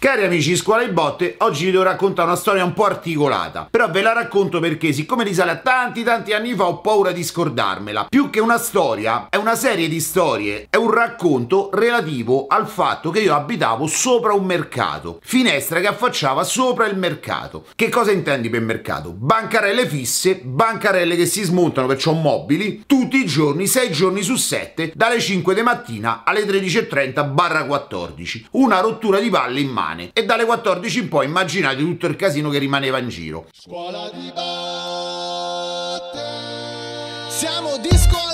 Cari amici di Scuola di Botte, oggi vi devo raccontare una storia un po' articolata, però ve la racconto perché siccome risale a tanti tanti anni fa ho paura di scordarmela. Più che una storia, è una serie di storie, è un racconto relativo al fatto che io abitavo sopra un mercato, finestra che affacciava sopra il mercato. Che cosa intendi per mercato? Bancarelle fisse, bancarelle che si smontano perciò mobili, tutti i giorni, 6 giorni su 7, dalle 5 di mattina alle 13.30 barra 14. Una rottura di palle in mano rimane. E dalle 14 in poi immaginate tutto il casino che rimaneva in giro. Scuola di botte. Siamo di scuola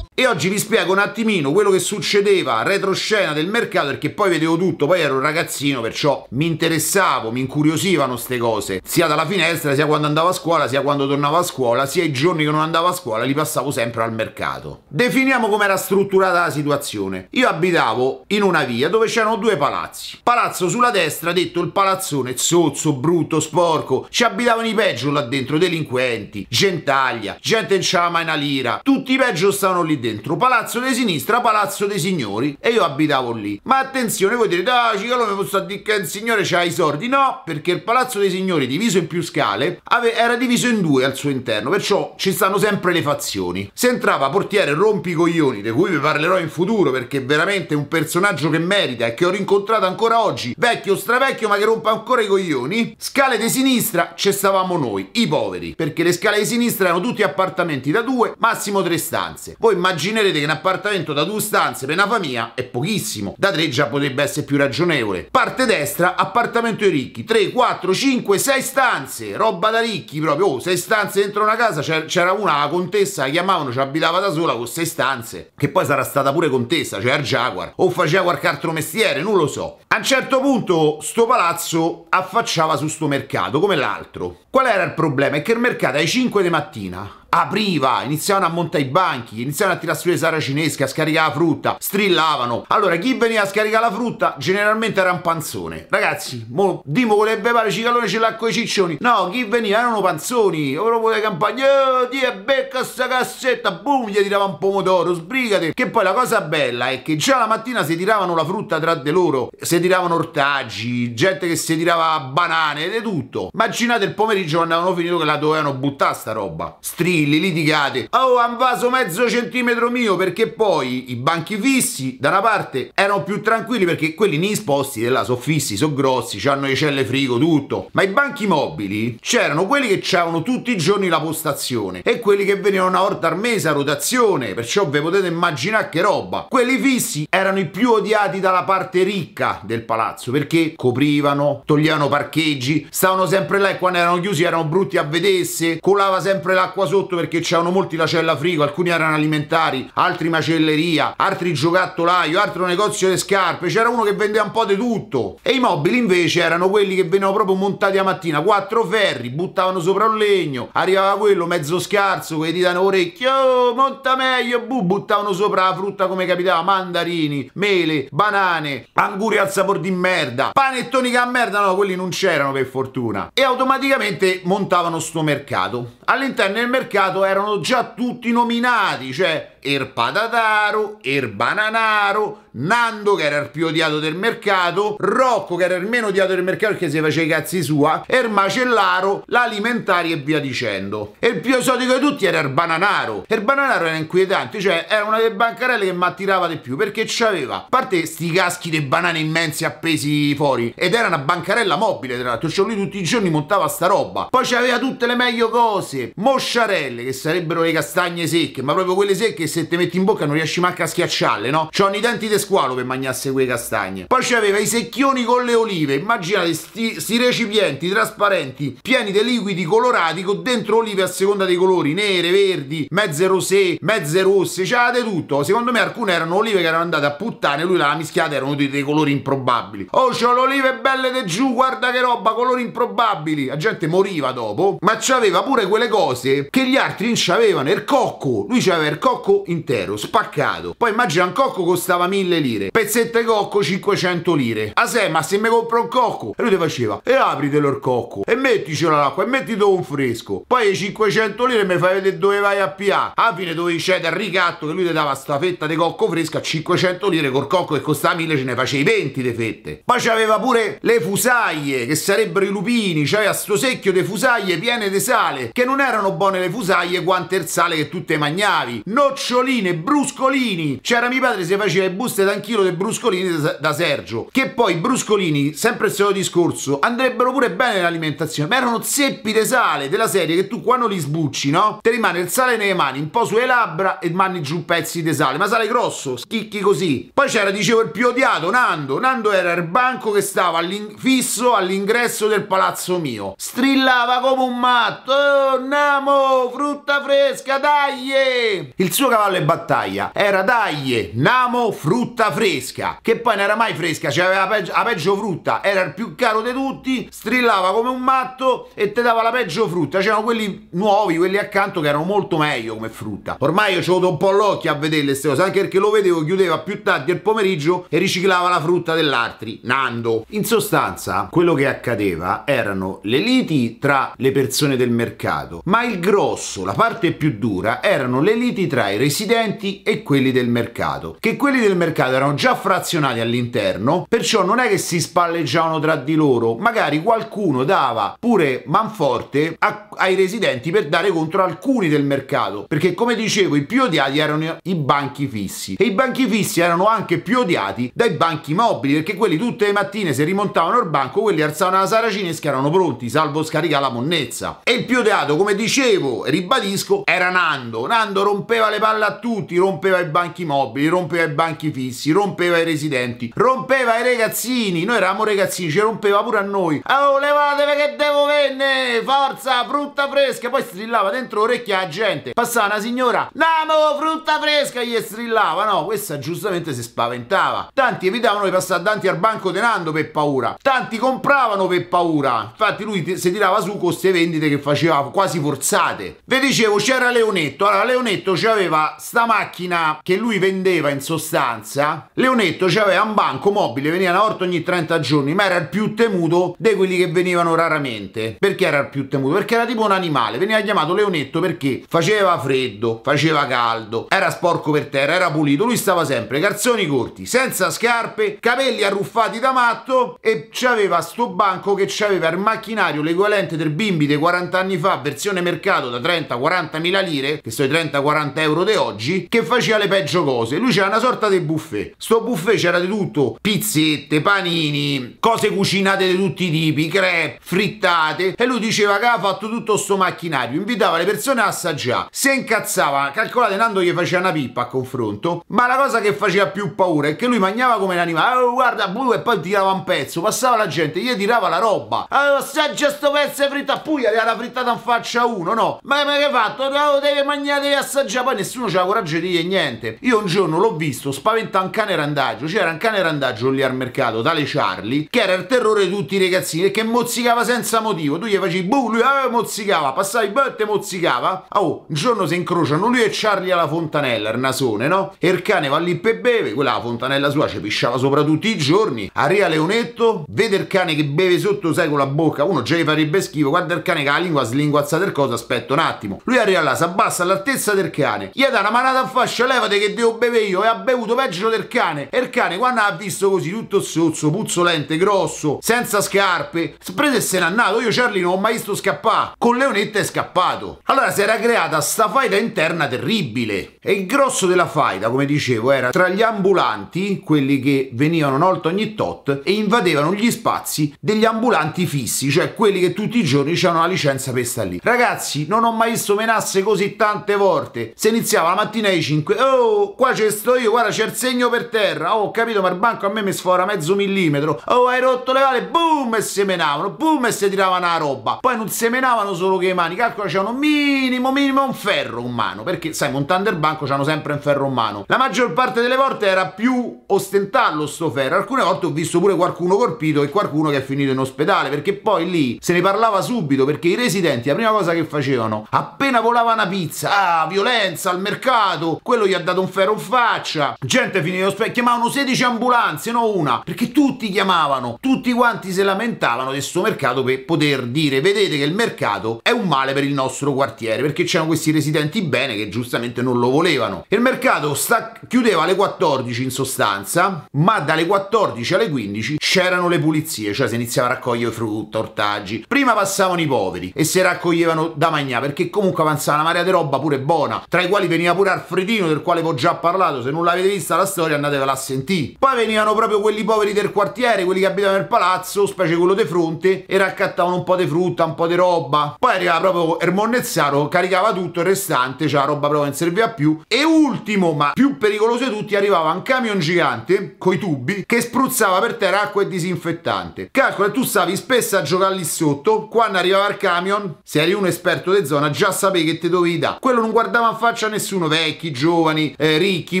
oggi vi spiego un attimino quello che succedeva retroscena del mercato perché poi vedevo tutto, poi ero un ragazzino perciò mi interessavo, mi incuriosivano queste cose, sia dalla finestra, sia quando andavo a scuola, sia quando tornavo a scuola, sia i giorni che non andavo a scuola li passavo sempre al mercato. Definiamo come era strutturata la situazione. Io abitavo in una via dove c'erano due palazzi. Palazzo sulla destra, detto il palazzone, zozzo, brutto, sporco, ci abitavano i peggio là dentro, delinquenti, gentaglia, gente che non mai una lira, tutti i peggio stavano lì dentro. Palazzo di sinistra, palazzo dei signori e io abitavo lì. Ma attenzione, voi direte, ah, Cicalo mi posso dire che il signore c'ha i soldi. No, perché il palazzo dei signori diviso in più scale ave- era diviso in due al suo interno, perciò ci stanno sempre le fazioni. Se entrava portiere rompicoglioni, di cui vi parlerò in futuro perché è veramente un personaggio che merita e che ho rincontrato ancora oggi, vecchio stravecchio ma che rompe ancora i coglioni, scale di sinistra ci stavamo noi, i poveri, perché le scale di sinistra erano tutti appartamenti da due, massimo tre stanze. Voi immaginerete che un appartamento da due stanze per una famiglia è pochissimo, da tre già potrebbe essere più ragionevole. Parte destra, appartamento ai ricchi, 3, 4, 5, 6 stanze, roba da ricchi proprio, oh, 6 stanze dentro una casa, c'era, una, la contessa, la chiamavano, ci abitava da sola con 6 stanze, che poi sarà stata pure contessa, cioè al Jaguar, o faceva qualche altro mestiere, non lo so. A un certo punto sto palazzo affacciava su sto mercato, come l'altro. Qual era il problema? È che il mercato alle 5 di mattina apriva, iniziavano a montare i banchi, iniziavano a tirare su le saracinesche, a scaricare la frutta, strillavano. Allora, chi veniva a scaricare la frutta generalmente era un panzone. Ragazzi, mo, dimo con le bevare cicalone ce l'ha coi ciccioni. No, chi veniva erano panzoni, proprio le campagne, oh, ti becca sta cassetta, boom, gli tirava un pomodoro, sbrigate. Che poi la cosa bella è che già la mattina si tiravano la frutta tra di loro, si tiravano ortaggi, gente che si tirava banane è tutto. Immaginate il pomeriggio quando avevano finito che la dovevano buttare sta roba. Strilli strilli, litigate. Oh, han vaso mezzo centimetro mio perché poi i banchi fissi da una parte erano più tranquilli perché quelli nei sposti là sono fissi, sono grossi, hanno le celle frigo, tutto. Ma i banchi mobili c'erano quelli che c'avevano tutti i giorni la postazione e quelli che venivano una volta al mese a rotazione, perciò ve potete immaginare che roba. Quelli fissi erano i più odiati dalla parte ricca del palazzo perché coprivano, toglievano parcheggi, stavano sempre là e quando erano chiusi erano brutti a vedersi, colava sempre l'acqua sotto perché c'erano molti la cella frigo, alcuni erano alimentari, altri macelleria, altri giocattolaio, altro negozio di scarpe, c'era uno che vendeva un po' di tutto. E i mobili invece erano quelli che venivano proprio montati a mattina, quattro ferri, buttavano sopra un legno, arrivava quello mezzo scarso, con le dita nell'orecchio, oh, monta meglio, bu, buttavano sopra la frutta come capitava, mandarini, mele, banane, anguri al sapore di merda, panettoni che a merda, no, quelli non c'erano per fortuna. E automaticamente montavano sto mercato. All'interno del mercato erano già tutti nominati, cioè Er Patataro, Er Bananaro, Nando che era il più odiato del mercato, Rocco che era il meno odiato del mercato perché si faceva i cazzi sua, Er Macellaro, l'alimentari e via dicendo. E il più esotico di tutti era il Bananaro. E il Bananaro era inquietante, cioè era una delle bancarelle che mi attirava di più perché c'aveva, a parte sti caschi di banane immensi appesi fuori, ed era una bancarella mobile tra l'altro, cioè lui tutti i giorni montava sta roba. Poi c'aveva tutte le meglio cose, mosciarelle che sarebbero le castagne secche, ma proprio quelle secche che si se te metti in bocca non riesci manco a schiacciarle, no? C'hanno i denti di squalo per mangiarsi quelle castagne. Poi c'aveva i secchioni con le olive, immaginate sti, sti recipienti trasparenti pieni di liquidi colorati con dentro olive a seconda dei colori, nere, verdi, mezze rosé, mezze rosse, c'aveva di tutto. Secondo me alcune erano olive che erano andate a puttane, lui l'ha mischiata, erano dei, dei colori improbabili. Oh, c'ho le olive belle di giù, guarda che roba, colori improbabili. La gente moriva dopo, ma c'aveva pure quelle cose che gli altri non c'avevano. Il cocco, lui c'aveva il cocco intero, spaccato. Poi immagina un cocco costava 1000 lire, pezzette cocco 500 lire. A se, ma se mi compra un cocco, e lui ti faceva, e apritelo il cocco, e metticelo all'acqua, e mettilo un fresco. Poi i 500 lire mi fai vedere dove vai a pià. Alla fine dovevi cedere al ricatto che lui ti dava sta fetta di cocco fresca a 500 lire col cocco che costava 1000 ce ne facevi 20 di fette. Poi c'aveva pure le fusaglie, che sarebbero i lupini, c'aveva sto secchio di fusaglie piene di sale, che non erano buone le fusaglie quanto il sale che tu te magnavi. Noccioline, bruscolini. C'era mio padre si faceva le buste da un di bruscolini da Sergio. Che poi i bruscolini, sempre il solito discorso, andrebbero pure bene nell'alimentazione, ma erano zeppi di sale della serie che tu quando li sbucci, no? Ti rimane il sale nelle mani, un po' sulle labbra e mangi giù pezzi di sale, ma sale grosso, schicchi così. Poi c'era, dicevo, il più odiato, Nando. Nando era il banco che stava all'in- fisso all'ingresso del palazzo mio. Strillava come un matto. Oh, Namo, frutta fresca, dai! Il suo cavallo di battaglia era dai, Namo, frutta fresca. Che poi non era mai fresca, c'aveva la peggio, la peggio frutta. Era il più caro di tutti, strillava come un matto e ti dava la peggio frutta. C'erano quelli nuovi, quelli accanto che erano molto meglio come frutta. Ormai io ci ho avuto un po' l'occhio a vedere queste cose, anche perché lo vedevo, chiudeva più tardi al pomeriggio e riciclava la frutta dell'altri, Nando. In sostanza, quello che accadeva erano le liti tra le persone del mercato, ma il grosso, la parte più dura, erano le liti tra i residenti e quelli del mercato. Che quelli del mercato erano già frazionati all'interno, perciò non è che si spalleggiavano tra di loro, magari qualcuno dava pure manforte a, ai residenti per dare contro alcuni del mercato, perché come dicevo i più odiati erano i banchi fissi e i banchi fissi erano anche più odiati dai banchi mobili, perché quelli tutte le mattine se rimontavano il banco, quelli alzavano la saracinesca erano pronti, salvo scaricare la monnezza. E il più odiato, come dicevo e ribadisco, era Nando. Nando rompeva le palle a tutti, rompeva i banchi mobili, rompeva i banchi fissi, rompeva i residenti, rompeva i ragazzini, noi eravamo ragazzini, ci rompeva pure a noi. Oh, levatevi che devo venne, forza, frutta fresca, poi strillava dentro l'orecchia la gente. Passava una signora, Namo, frutta fresca, gli strillava, no, questa giustamente si spaventava. Tanti evitavano di passare davanti al banco tenando per paura, tanti compravano per paura. Infatti lui si tirava su con queste vendite che faceva quasi forzate. Vi dicevo, c'era Leonetto, allora Leonetto aveva sta macchina che lui vendeva in sostanza. Leonetto aveva un banco mobile, veniva una volta ogni 30 giorni, ma era il più temuto di quelli che venivano raramente. Perché era il più temuto? Perché era tipo un animale, veniva chiamato Leonetto perché faceva freddo, faceva caldo, era sporco per terra, era pulito, lui stava sempre calzoni corti, senza scarpe, capelli arruffati da matto e c'aveva sto banco che c'aveva il macchinario l'equivalente del bimbi dei 40 anni fa, versione mercato da 30-40 mila lire, che sono i 30-40 euro di oggi, che faceva le peggio cose. Lui c'era una sorta di buffet. Sto buffet c'era di tutto, pizzette, panini, cose cucinate di tutti i tipi, crepe, frittate. E lui diceva che aveva fatto tutto sto macchinario, invitava le persone a assaggiare, si incazzava, calcolate Nando gli faceva una pippa a confronto, ma la cosa che faceva più paura è che lui mangiava come un animale, oh, guarda, buh, e poi tirava un pezzo, passava la gente, gli tirava la roba, oh, assaggia sto pezzo di fritta, poi gli la frittata in faccia a uno, no, ma, ma che hai fatto? No, devi mangiare, devi assaggiare, poi nessuno c'ha coraggio di dire niente. Io un giorno l'ho visto, spaventa un cane randaggio, c'era un cane randaggio lì al mercato, tale Charlie, che era il terrore di tutti i ragazzini e che mozzicava senza motivo, tu gli facevi buh, lui eh, mozzicava, passavi boh, te mozzicava, oh, un giorno si incrociano lui e Charlie alla fontanella, il nasone, no? E il cane va lì per beve, quella la fontanella sua ci pisciava sopra tutti i giorni, arriva Leonetto, vede il cane che beve sotto, sai, con la bocca, uno già gli farebbe schifo, guarda il cane che ha la lingua slinguazzata del coso, aspetta un attimo, lui arriva là, si abbassa all'altezza del cane, gli dà una manata a fascia, levate che devo bere io, e ha bevuto peggio del cane, e il cane quando ha visto così, tutto sozzo, puzzolente, grosso, senza scarpe, prese e se n'è andato, io Charlie non ho mai visto scappare, con Leonetta è scappato. Allora si era creata sta faida interna terribile, e il grosso della faida, come dicevo, era tra gli ambulanti, quelli che venivano una ogni tot, e invadevano gli spazi degli ambulanti fissi, cioè quelli che tutti i giorni hanno la licenza per stare lì. Ragazzi, non ho mai visto menasse così tante volte. Se iniziava iniziava la mattina alle 5, oh, qua c'è sto io, guarda c'è il segno per terra, oh, ho capito, ma il banco a me mi sfora mezzo millimetro, oh, hai rotto le vale, boom, e semenavano, boom, e si tiravano la roba. Poi non semenavano solo che le mani, calcola c'erano minimo, minimo un ferro in mano, perché sai, montando il banco c'hanno sempre un ferro in mano. La maggior parte delle volte era più ostentarlo sto ferro, alcune volte ho visto pure qualcuno colpito e qualcuno che è finito in ospedale, perché poi lì se ne parlava subito, perché i residenti, la prima cosa che facevano, appena volava una pizza, ah, violenza al mercato, quello gli ha dato un ferro in faccia, gente finita in ospedale, chiamavano 16 ambulanze, non una, perché tutti chiamavano, tutti quanti si lamentavano di questo mercato per poter dire, vedete che il mercato è un male per il nostro quartiere, perché c'erano questi residenti bene che giustamente non lo volevano. Il mercato sta, chiudeva alle 14 in sostanza, ma dalle 14 alle 15 c'erano le pulizie, cioè si iniziava a raccogliere frutta, ortaggi. Prima passavano i poveri e si raccoglievano da mangiare, perché comunque avanzava una marea di roba pure buona, tra i quali veniva pure Alfredino, del quale vi ho già parlato, se non l'avete vista la storia andatevela a sentire. Poi venivano proprio quelli poveri del quartiere, quelli che abitavano nel palazzo, specie quello di fronte, e raccattavano un po' di frutta, un po' di roba. Poi arrivava proprio Ermonnezzaro, caricava tutto il restante, cioè la roba proprio non serviva più. E ultimo, ma più pericoloso di tutti, arrivava un camion gigante, coi tubi, che spruzzava per terra acqua e disinfettante. Calcola, tu stavi spesso a giocare lì sotto, quando arrivava il camion, se eri un esperto di zona, già sapevi che ti dovevi dare. Quello non guardava in faccia a nessuno, vecchi, giovani, eh, ricchi,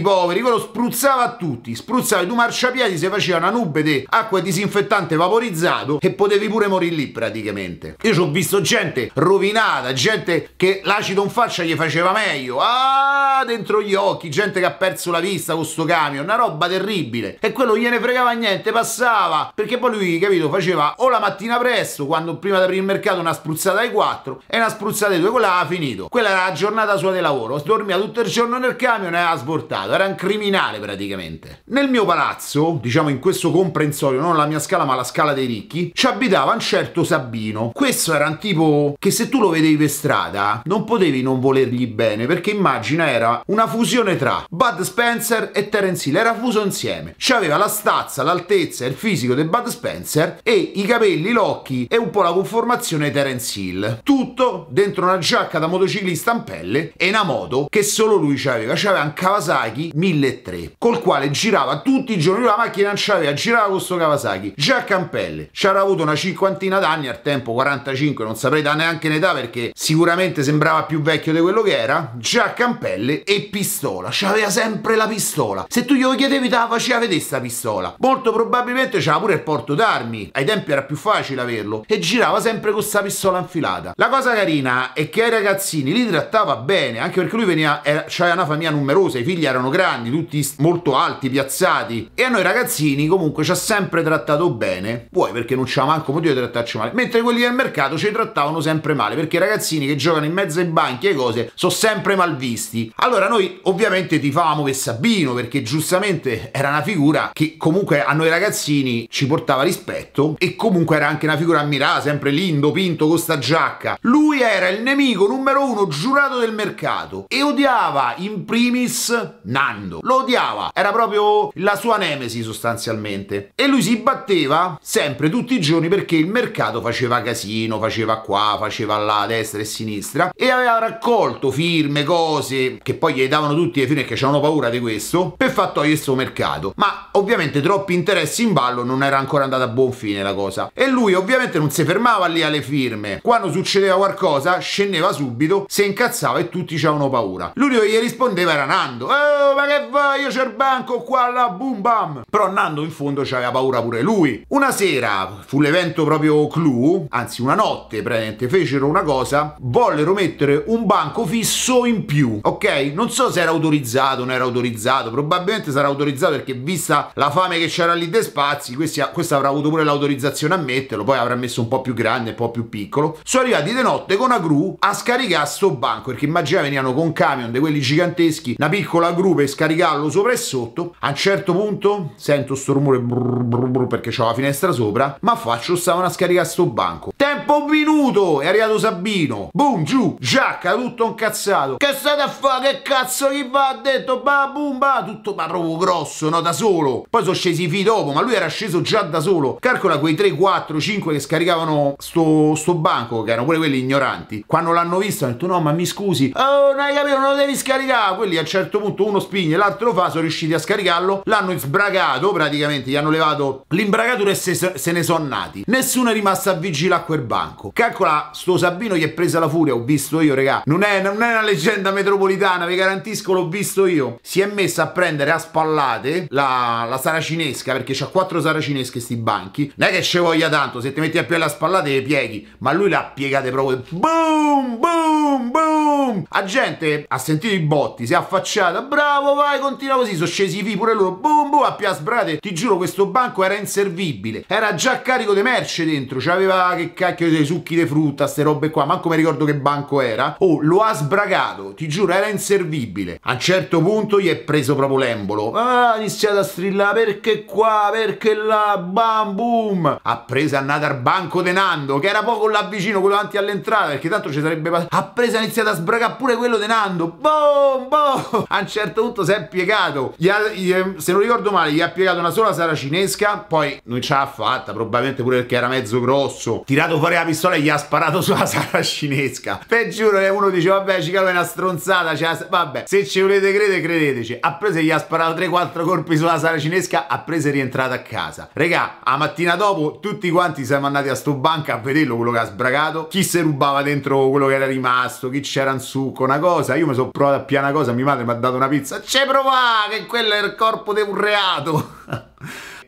poveri, quello spruzzava a tutti. Spruzzavi tu marciapiedi, si faceva una nube di acqua disinfettante vaporizzato e potevi pure morire lì praticamente. Io ci ho visto gente rovinata, gente che l'acido in faccia gli faceva meglio. Ah, dentro gli occhi, gente che ha perso la vista con sto camion, una roba terribile. E quello gliene fregava niente, passava. Perché poi lui, capito, faceva o la mattina presto, quando prima di aprire il mercato una spruzzata ai 4 e una spruzzata ai 2, quella aveva finito. Quella era la giornata sua di lavoro. Dormiva tutto il giorno nel camion e aveva sbortato. Era un criminale praticamente. Nel mio palazzo, diciamo in questo comprensorio, non la mia scala ma la scala dei ricchi, ci abitava un certo Sabino. Questo era un tipo che se tu lo vedevi per strada non potevi non volergli bene perché immagina era una fusione tra Bud Spencer e Terence Hill. Era fuso insieme. C'aveva la stazza, l'altezza e il fisico di Bud Spencer e i capelli, l'occhi e un po' la conformazione Terence Hill. Tutto dentro una giacca da motociclista in pelle e una moto che solo lui c'aveva. C'aveva un Kawasaki 1003 col quale girava tutti i giorni. La macchina non c'aveva, girava questo Kawasaki. Giacca in pelle. C'era avuto una cinquantina d'anni, al tempo 45, non saprei da neanche l'età perché sicuramente sembrava più vecchio di quello che era. Giacca in pelle e pistola. C'aveva sempre la pistola. Se tu glielo chiedevi, te la faceva vedere sta pistola. Molto probabilmente c'aveva pure il porto d'armi. Ai tempi era più facile averlo. E girava sempre con sta pistola infilata. La cosa carina è che ai ragazzini li trattava bene, anche perché lui veniva, era, c'aveva una famiglia numerosa, i figli erano grandi, tutti molto alti, piazzati. E a noi ragazzini comunque ci ha sempre trattato bene. Vuoi perché non c'ha manco motivo di trattarci male. Mentre quelli del mercato ci trattavano sempre male, perché i ragazzini che giocano in mezzo ai banchi e cose sono sempre mal visti. Allora noi ovviamente tifavamo per Sabino, perché giustamente era una figura che comunque a noi ragazzini ci portava rispetto e comunque era anche una figura ammirata, sempre lindo, pinto, con sta giacca. Lui era il nemico numero uno giurato del mercato e odiava in primis Nando. Lo odiava, era proprio la sua nemesi sostanzialmente. E lui si batteva sempre, tutti i giorni, perché il mercato faceva casino, faceva qua, faceva là, a destra e a sinistra e aveva raccolto firme, cose che poi gli davano tutti le firme che avevano paura di questo per far togliere questo mercato. Ma ovviamente troppi interessi in ballo non era ancora andata a buon fine la cosa. E lui ovviamente non si fermava lì alle firme. Quando succedeva qualcosa scendeva subito, si incazzava e tutti avevano paura. L'unico che gli rispondeva era Nando. Oh, ma che vai? Io c'è il banco qua, là, boom bam. Però Nando in fondo aveva paura pure lui. Una sera fu l'evento proprio clou, anzi una notte praticamente fecero una cosa, vollero mettere un banco fisso in più, ok? Non so se era autorizzato o non era autorizzato, probabilmente sarà autorizzato perché vista la fame che c'era lì dei spazi, questi, questo avrà avuto pure l'autorizzazione a metterlo, poi avrà messo un po' più grande, un po' più piccolo. Sono arrivati di notte con una gru a scaricare sto banco, perché immaginate venivano con camion di quelli giganteschi, una piccola gru per scaricarlo sopra e sotto. A un certo punto sento sto rumore brrr, brrr, brrr, perché c'ho la finestra sopra, ma faccio stavano a scaricare sto banco. Tempo un minuto! È arrivato Sabino. Boom, giù, giacca, tutto incazzato. Che state a fare? Che cazzo chi va? Ha detto ba boom ba, tutto ma proprio grosso, no? Da solo. Poi sono scesi i figli dopo, ma lui era sceso già da solo. Calcola quei 3, 4, 5 che scaricavano sto, sto banco, che erano pure quelli ignoranti. Quando l'hanno visto hanno detto no, ma mi scusi. Oh, non hai capito, non lo devi scaricare. Quelli a un certo punto uno spigne, l'altro fa, sono riusciti a scaricarlo, l'hanno sbragato, praticamente gli hanno levato l'imbragatura e se, se ne sono nati. Nessuno è rimasto a vigilare a quel banco. Calcola, sto Sabino gli è presa la furia, ho visto io, regà. Non è, non è una leggenda metropolitana, vi garantisco, l'ho visto io. Si è messa a prendere a spallate la, la saracinesca, perché c'ha quattro saracinesche sti banchi. Non è che ci voglia tanto, se ti metti a piedi la spallate le pieghi, ma lui le ha piegate proprio. Boom, boom, boom. La gente ha sentito i botti, si è affacciata, bravo, vai, continua così, sono scesi i fi pure loro, boom, boom, a piedi sbragate. Ti giuro, questo banco era inservibile. Era già carico di merce dentro, c'aveva che cacchio dei succhi di frutta, ste robe qua, manco mi ricordo che banco era. Oh, lo ha sbragato, ti giuro, era inservibile. A un certo punto gli è preso proprio l'embolo. Ah, ha iniziato a strillare perché qua, perché là, bam, boom. Ha preso andato al banco de Nando, che era poco là vicino, quello davanti all'entrata, perché tanto ci sarebbe. Ha preso ha iniziato a sbragare pure quello de Nando. Boom, boom. A un certo punto si è piegato. Gli ha, gli, se non ricordo male, gli ha piegato una sola saracinesca, poi non ce l'ha fatta, probabilmente pure perché era mezzo grosso. Tirato fuori la pistola e gli ha sparato sulla saracinesca. Per giuro che uno dice, vabbè, Cicalo è una stronzata, cioè, vabbè, se ci volete credere, credeteci. Ha preso e gli ha sparato 3-4 colpi sulla saracinesca, ha preso e rientrato a casa. Regà, a mattina dopo, tutti quanti siamo andati a sto banco a vederlo, quello che ha sbragato. Chi si rubava dentro quello che era rimasto, chi c'era in succo, una cosa. Io mi sono provato a piana cosa, mia madre mi ha dato una pizza. C'è provà che quello è il corpo di un reato.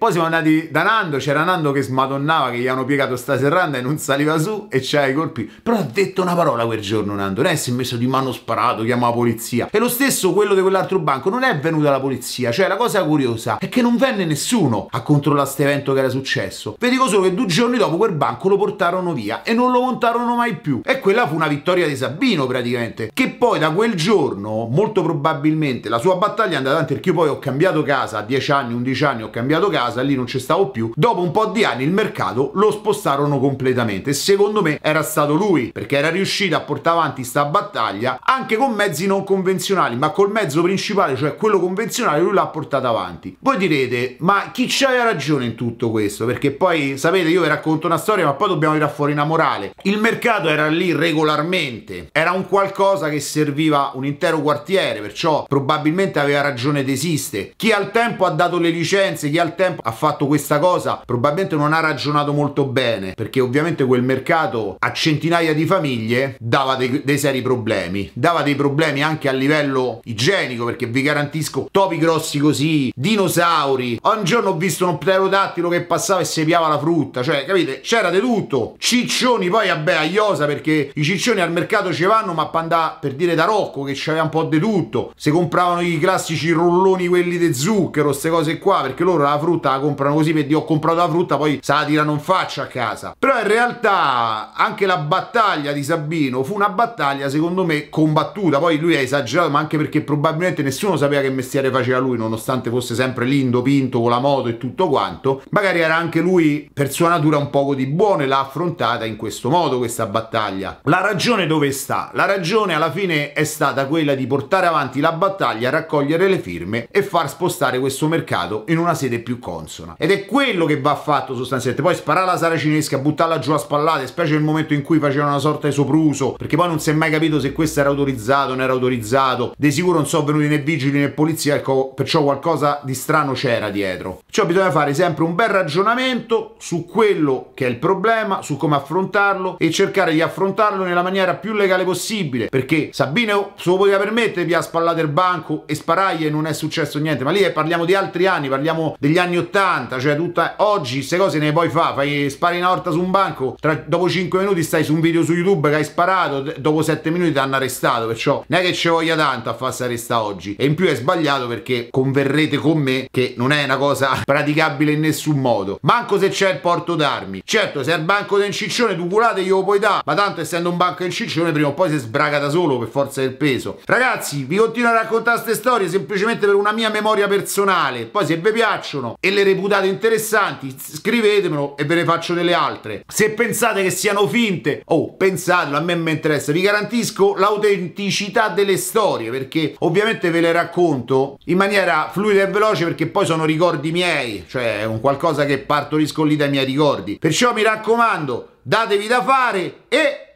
Poi siamo andati da Nando, c'era Nando che smadonnava, che gli hanno piegato sta serranda e non saliva su e c'era i colpi. Però ha detto una parola quel giorno Nando, è si è messo di mano sparato, chiama la polizia. E lo stesso quello di quell'altro banco, non è venuta la polizia. Cioè la cosa curiosa è che non venne nessuno a controllare questo evento che era successo. Vi dico solo che due giorni dopo quel banco lo portarono via e non lo montarono mai più. E quella fu una vittoria di Sabino praticamente. Che poi da quel giorno, molto probabilmente, la sua battaglia è andata avanti perché io poi ho cambiato casa a 10 anni, 11 anni ho cambiato casa casa, lì non ci stavo più. Dopo un po' di anni il mercato lo spostarono completamente. Secondo me era stato lui, perché era riuscito a portare avanti sta battaglia anche con mezzi non convenzionali, ma col mezzo principale, cioè quello convenzionale, lui l'ha portato avanti. Voi direte, ma chi c'aveva ragione in tutto questo? Perché poi, sapete, io vi racconto una storia, ma poi dobbiamo tirare fuori una morale. Il mercato era lì regolarmente, era un qualcosa che serviva un intero quartiere, perciò probabilmente aveva ragione di esiste. Chi al tempo ha dato le licenze, chi al tempo ha fatto questa cosa probabilmente non ha ragionato molto bene perché ovviamente quel mercato a centinaia di famiglie dava dei, dei seri problemi. Dava dei problemi anche a livello igienico perché vi garantisco topi grossi così dinosauri. Un giorno ho visto un pterodattilo che passava e sepiava la frutta cioè capite? C'era di tutto. Ciccioni poi vabbè a Iosa perché i ciccioni al mercato ci vanno ma andare per dire da Rocco che c'aveva un po' di tutto. Se compravano i classici rulloni quelli di zucchero queste cose qua perché loro la frutta la comprano così per dire ho comprato la frutta, poi se la tirano in faccia a casa. Però in realtà anche la battaglia di Sabino fu una battaglia secondo me combattuta, poi lui ha esagerato, ma anche perché probabilmente nessuno sapeva che mestiere faceva lui, nonostante fosse sempre lindo, pinto con la moto e tutto quanto. Magari era anche lui per sua natura un poco di buono e l'ha affrontata in questo modo questa battaglia. La ragione dove sta? La ragione alla fine è stata quella di portare avanti la battaglia, raccogliere le firme e far spostare questo mercato in una sede più consona consona. Ed è quello che va fatto sostanzialmente. Poi sparare la saracinesca, buttarla giù a spallate, specie nel momento in cui facevano una sorta di sopruso, perché poi non si è mai capito se questo era autorizzato o non era autorizzato. Di sicuro non sono venuti né vigili né polizia, ecco, perciò qualcosa di strano c'era dietro. Perciò bisogna fare sempre un bel ragionamento su quello che è il problema, su come affrontarlo e cercare di affrontarlo nella maniera più legale possibile. Perché Sabino se lo poteva permettere di ha spallato il banco e sparaglie non è successo niente, ma lì parliamo di altri anni, parliamo degli anni 80 80, cioè tutta oggi queste cose ne puoi fare, fai spari una volta su un banco, tra, dopo 5 minuti stai su un video su YouTube che hai sparato, dopo 7 minuti ti hanno arrestato, perciò non è che ci voglia tanto a farsi arrestare oggi. E in più è sbagliato perché converrete con me che non è una cosa praticabile in nessun modo. Manco se c'è il porto d'armi. Certo, se è il banco del ciccione tu culate io lo puoi dare, ma tanto essendo un banco del ciccione prima o poi si sbraga da solo per forza del peso. Ragazzi, vi continuo a raccontare queste storie semplicemente per una mia memoria personale. Poi se vi piacciono e le reputate interessanti, scrivetemelo e ve ne faccio delle altre. Se pensate che siano finte, oh, pensatelo, a me mi interessa. Vi garantisco l'autenticità delle storie perché ovviamente ve le racconto in maniera fluida e veloce perché poi sono ricordi miei, cioè è un qualcosa che partorisco lì dai miei ricordi. Perciò mi raccomando, datevi da fare e...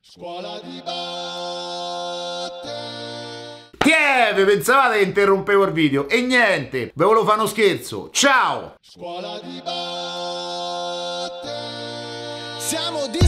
Scuola di batte Che pensavate che interrompevo il video? E niente, ve volevo fare uno scherzo. Ciao! Scuola di batte. Siamo di